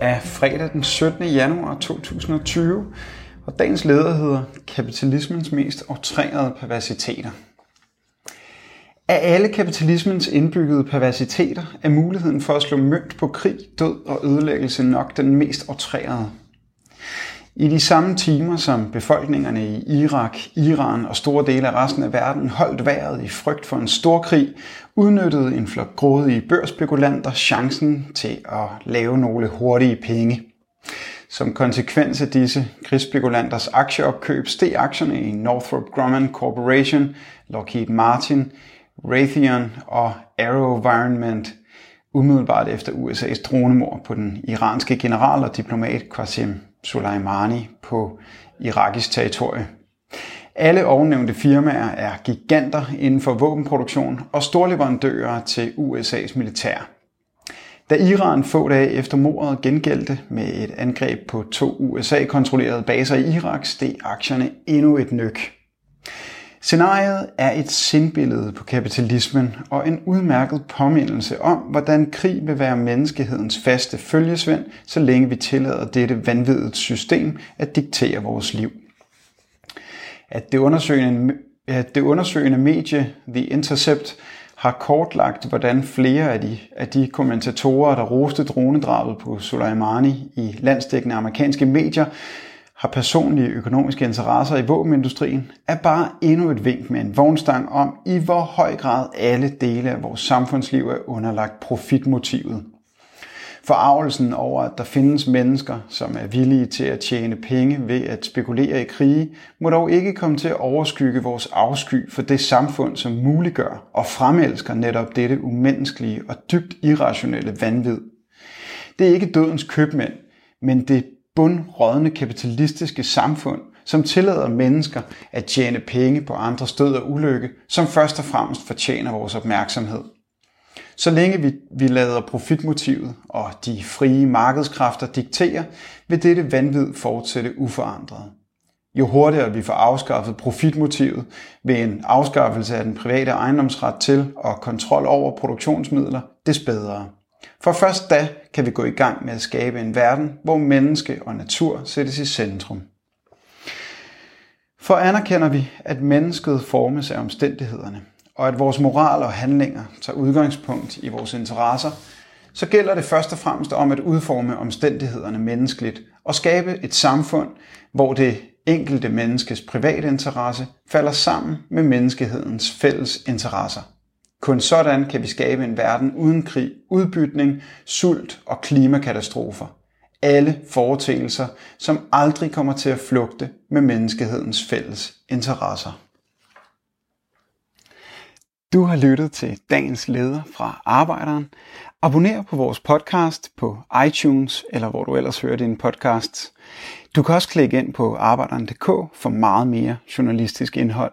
er fredag den 17. januar 2020, og dagens leder hedder Kapitalismens mest outrerede perversiteter. Af alle kapitalismens indbyggede perversiteter er muligheden for at slå mønt på krig, død og ødelæggelse nok den mest outrerede. I de samme timer, som befolkningerne i Irak, Iran og store dele af resten af verden holdt vejret i frygt for en stor krig, udnyttede en flok grådige børsspekulanter chancen til at lave nogle hurtige penge. Som konsekvens af disse krigsspekulanters aktieopkøb steg aktierne i Northrop Grumman Corporation, Lockheed Martin, Raytheon og AeroVironment umiddelbart efter USA's dronemord på den iranske general og diplomat Qasem Soleimani på irakisk territorie. Alle ovennævnte firmaer er giganter inden for våbenproduktion og storleverandører til USA's militær. Da Iran få dage efter mordet gengældte med et angreb på to USA-kontrollerede baser i Irak, steg aktierne endnu et nyk. Scenariet er et sindbillede på kapitalismen og en udmærket påmindelse om, hvordan krig vil være menneskehedens faste følgesvend, så længe vi tillader dette vanvittigt system at diktere vores liv. At det undersøgende, at det undersøgende medie The Intercept har kortlagt, hvordan flere af de, af de kommentatorer, der roste dronedrabet på Soleimani i landsdækkende amerikanske medier, har personlige økonomiske interesser i våbenindustrien, er bare endnu et vink med en vognstang om, i hvor høj grad alle dele af vores samfundsliv er underlagt profitmotivet. Forarvelsen over, at der findes mennesker, som er villige til at tjene penge ved at spekulere i krige, må dog ikke komme til at overskygge vores afsky for det samfund, som muliggør og fremelsker netop dette umenneskelige og dybt irrationelle vanvid. Det er ikke dødens købmænd, men det bundrådne kapitalistiske samfund, som tillader mennesker at tjene penge på andres død og ulykke, som først og fremmest fortjener vores opmærksomhed. Så længe vi, vi lader profitmotivet og de frie markedskræfter diktere, vil dette vanvid fortsætte uforandret. Jo hurtigere vi får afskaffet profitmotivet ved en afskaffelse af den private ejendomsret til og kontrol over produktionsmidler, des bedre. For først da kan vi gå i gang med at skabe en verden, hvor menneske og natur sættes i centrum. For anerkender vi, at mennesket formes af omstændighederne, og at vores moral og handlinger tager udgangspunkt i vores interesser, så gælder det først og fremmest om at udforme omstændighederne menneskeligt og skabe et samfund, hvor det enkelte menneskes private interesse falder sammen med menneskehedens fælles interesser. Kun sådan kan vi skabe en verden uden krig, udbytning, sult og klimakatastrofer. Alle foreteelser, som aldrig kommer til at flugte med menneskehedens fælles interesser. Du har lyttet til dagens leder fra Arbejderen. Abonner på vores podcast på iTunes eller hvor du ellers hører din podcast. Du kan også klikke ind på arbejderen.dk for meget mere journalistisk indhold.